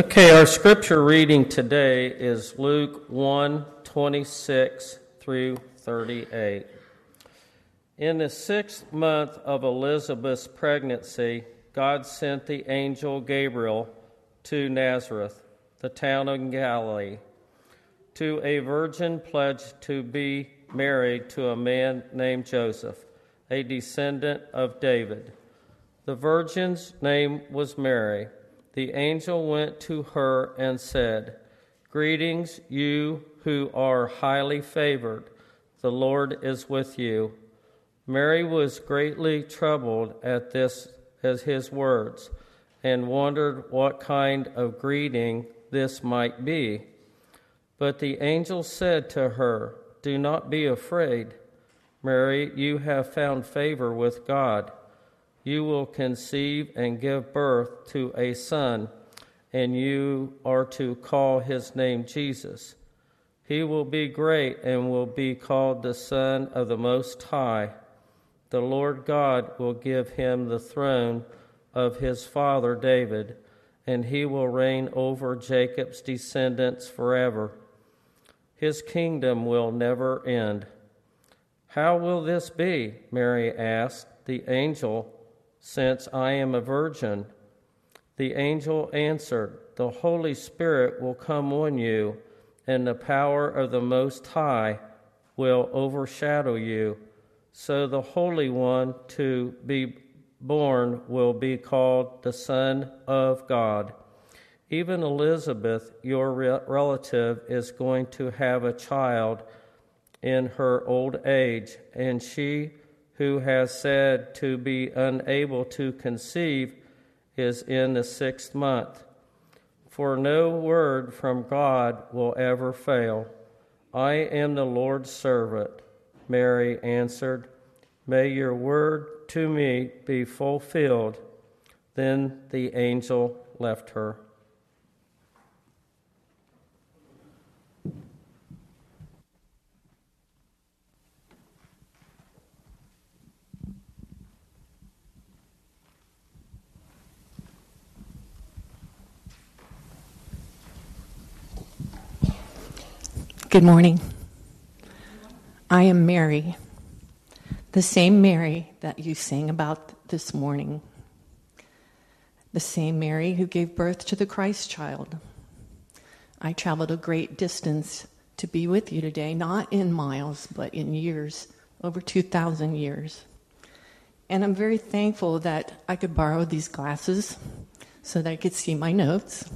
Okay, our scripture reading today is Luke 1 26 through 38. In the sixth month of Elizabeth's pregnancy, God sent the angel Gabriel to Nazareth, the town of Galilee, to a virgin pledged to be married to a man named Joseph, a descendant of David. The virgin's name was Mary. The angel went to her and said, Greetings, you who are highly favored. The Lord is with you. Mary was greatly troubled at this as his words and wondered what kind of greeting this might be. But the angel said to her, Do not be afraid, Mary, you have found favor with God. You will conceive and give birth to a son, and you are to call his name Jesus. He will be great and will be called the Son of the Most High. The Lord God will give him the throne of his father David, and he will reign over Jacob's descendants forever. His kingdom will never end. How will this be? Mary asked the angel, since I am a virgin. The angel answered, The Holy Spirit will come on you, and the power of the Most High will overshadow you. So the Holy One to be born will be called the Son of God. Even Elizabeth, your relative, is going to have a child in her old age, and she who has said to be unable to conceive is in the sixth month. For no word from God will ever fail. I am the Lord's servant. Mary answered, May your word to me be fulfilled. Then the angel left her. Good morning. I am Mary, the same Mary that you sang about this morning, the same Mary who gave birth to the Christ child. I traveled a great distance to be with you today, not in miles, but in years, over 2,000 years. And I'm very thankful that I could borrow these glasses so that I could see my notes.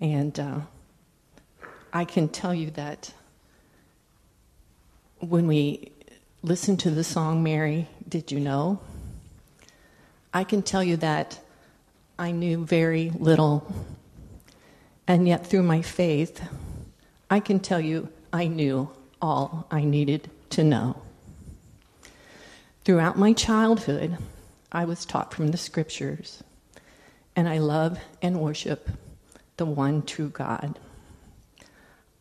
And uh, I can tell you that when we listen to the song Mary, Did You Know? I can tell you that I knew very little. And yet, through my faith, I can tell you I knew all I needed to know. Throughout my childhood, I was taught from the scriptures, and I love and worship the one true God.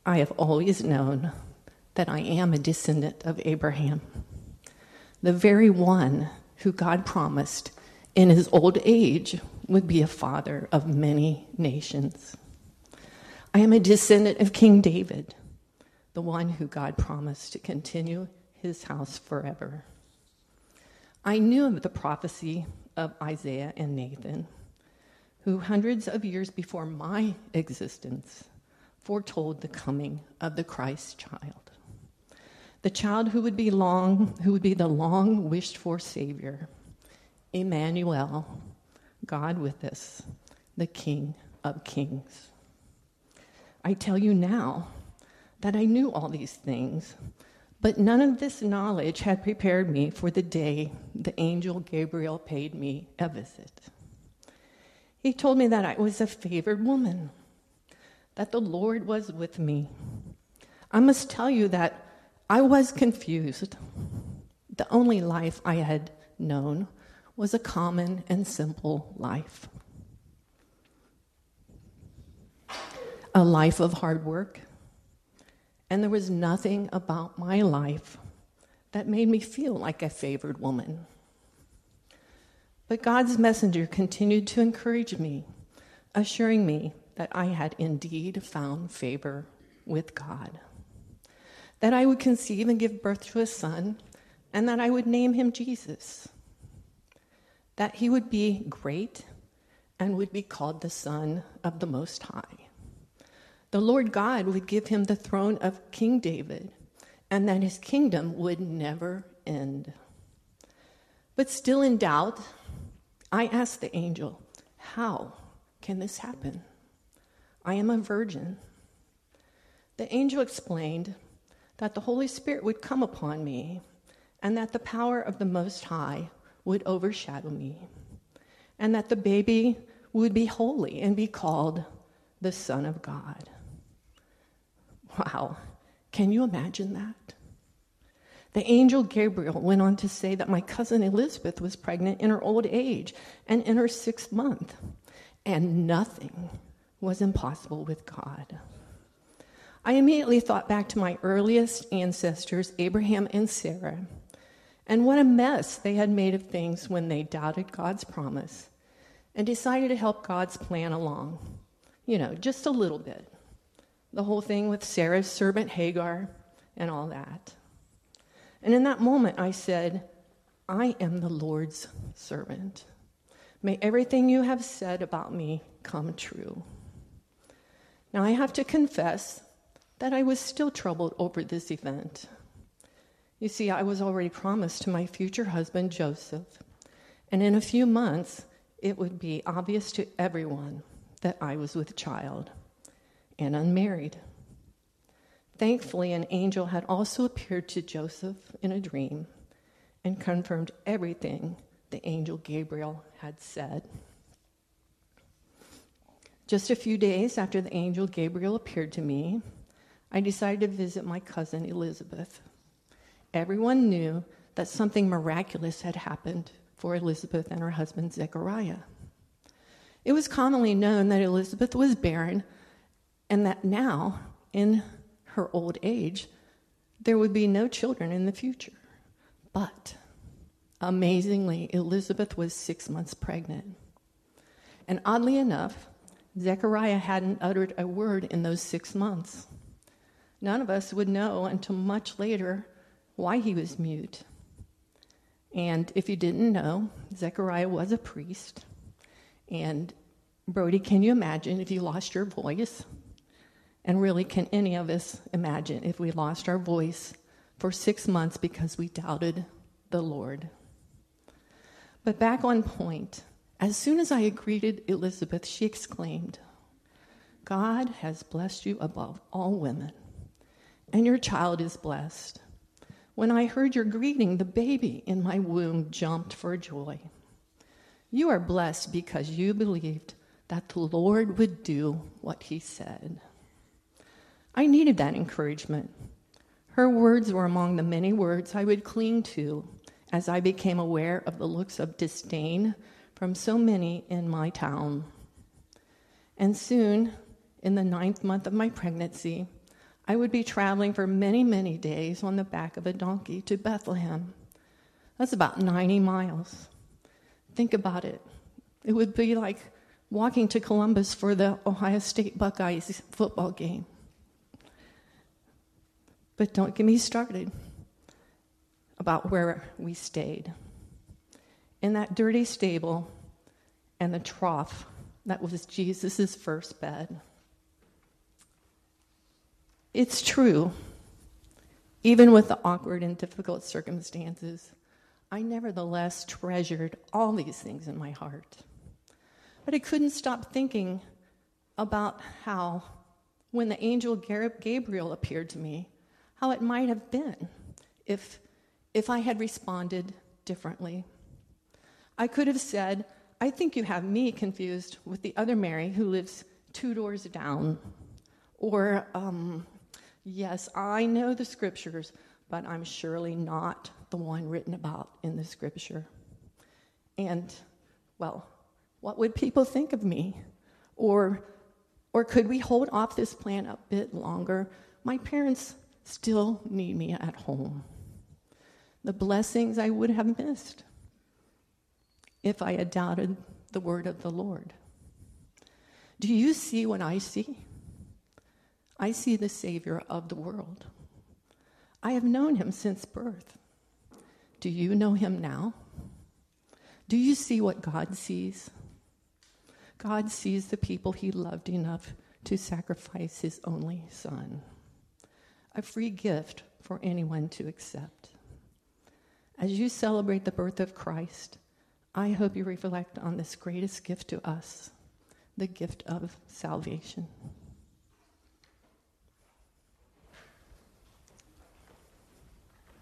I have always known that I am a descendant of Abraham, the very one who God promised in his old age would be a father of many nations. I am a descendant of King David, the one who God promised to continue his house forever. I knew of the prophecy of Isaiah and Nathan, who hundreds of years before my existence foretold the coming of the Christ child. The child who would be long, who would be the long wished for Savior, Emmanuel, God with us, the King of Kings. I tell you now that I knew all these things, but none of this knowledge had prepared me for the day the angel Gabriel paid me a visit. He told me that I was a favored woman that the Lord was with me. I must tell you that I was confused. The only life I had known was a common and simple life a life of hard work. And there was nothing about my life that made me feel like a favored woman. But God's messenger continued to encourage me assuring me that I had indeed found favor with God, that I would conceive and give birth to a son, and that I would name him Jesus, that he would be great and would be called the Son of the Most High. The Lord God would give him the throne of King David, and that his kingdom would never end. But still in doubt, I asked the angel, How can this happen? I am a virgin. The angel explained that the Holy Spirit would come upon me and that the power of the Most High would overshadow me, and that the baby would be holy and be called the Son of God. Wow, can you imagine that? The angel Gabriel went on to say that my cousin Elizabeth was pregnant in her old age and in her sixth month, and nothing was impossible with God. I immediately thought back to my earliest ancestors, Abraham and Sarah, and what a mess they had made of things when they doubted God's promise and decided to help God's plan along. You know, just a little bit. The whole thing with Sarah's servant Hagar and all that. And in that moment, I said, I am the Lord's servant. May everything you have said about me come true. Now, I have to confess that I was still troubled over this event. You see, I was already promised to my future husband, Joseph, and in a few months, it would be obvious to everyone that I was with child and unmarried. Thankfully, an angel had also appeared to Joseph in a dream and confirmed everything the angel Gabriel had said. Just a few days after the angel Gabriel appeared to me, I decided to visit my cousin Elizabeth. Everyone knew that something miraculous had happened for Elizabeth and her husband Zechariah. It was commonly known that Elizabeth was barren and that now, in her old age, there would be no children in the future. But amazingly, Elizabeth was six months pregnant. And oddly enough, Zechariah hadn't uttered a word in those six months. None of us would know until much later why he was mute. And if you didn't know, Zechariah was a priest. And Brody, can you imagine if you lost your voice? And really, can any of us imagine if we lost our voice for six months because we doubted the Lord? But back on point, as soon as I greeted Elizabeth, she exclaimed, God has blessed you above all women, and your child is blessed. When I heard your greeting, the baby in my womb jumped for joy. You are blessed because you believed that the Lord would do what he said. I needed that encouragement. Her words were among the many words I would cling to as I became aware of the looks of disdain from so many in my town. And soon, in the ninth month of my pregnancy, I would be traveling for many, many days on the back of a donkey to Bethlehem. That's about 90 miles. Think about it. It would be like walking to Columbus for the Ohio State Buckeyes football game. But don't get me started about where we stayed. In that dirty stable and the trough that was Jesus' first bed. It's true, even with the awkward and difficult circumstances, I nevertheless treasured all these things in my heart. But I couldn't stop thinking about how, when the angel Gabriel appeared to me, how it might have been if, if I had responded differently. I could have said, I think you have me confused with the other Mary who lives two doors down. Or, um, yes, I know the scriptures, but I'm surely not the one written about in the scripture. And, well, what would people think of me? Or, or could we hold off this plan a bit longer? My parents still need me at home. The blessings I would have missed if I had doubted the word of the Lord. Do you see what I see? I see the Savior of the world. I have known him since birth. Do you know him now? Do you see what God sees? God sees the people he loved enough to sacrifice his only son, a free gift for anyone to accept. As you celebrate the birth of Christ, I hope you reflect on this greatest gift to us the gift of salvation.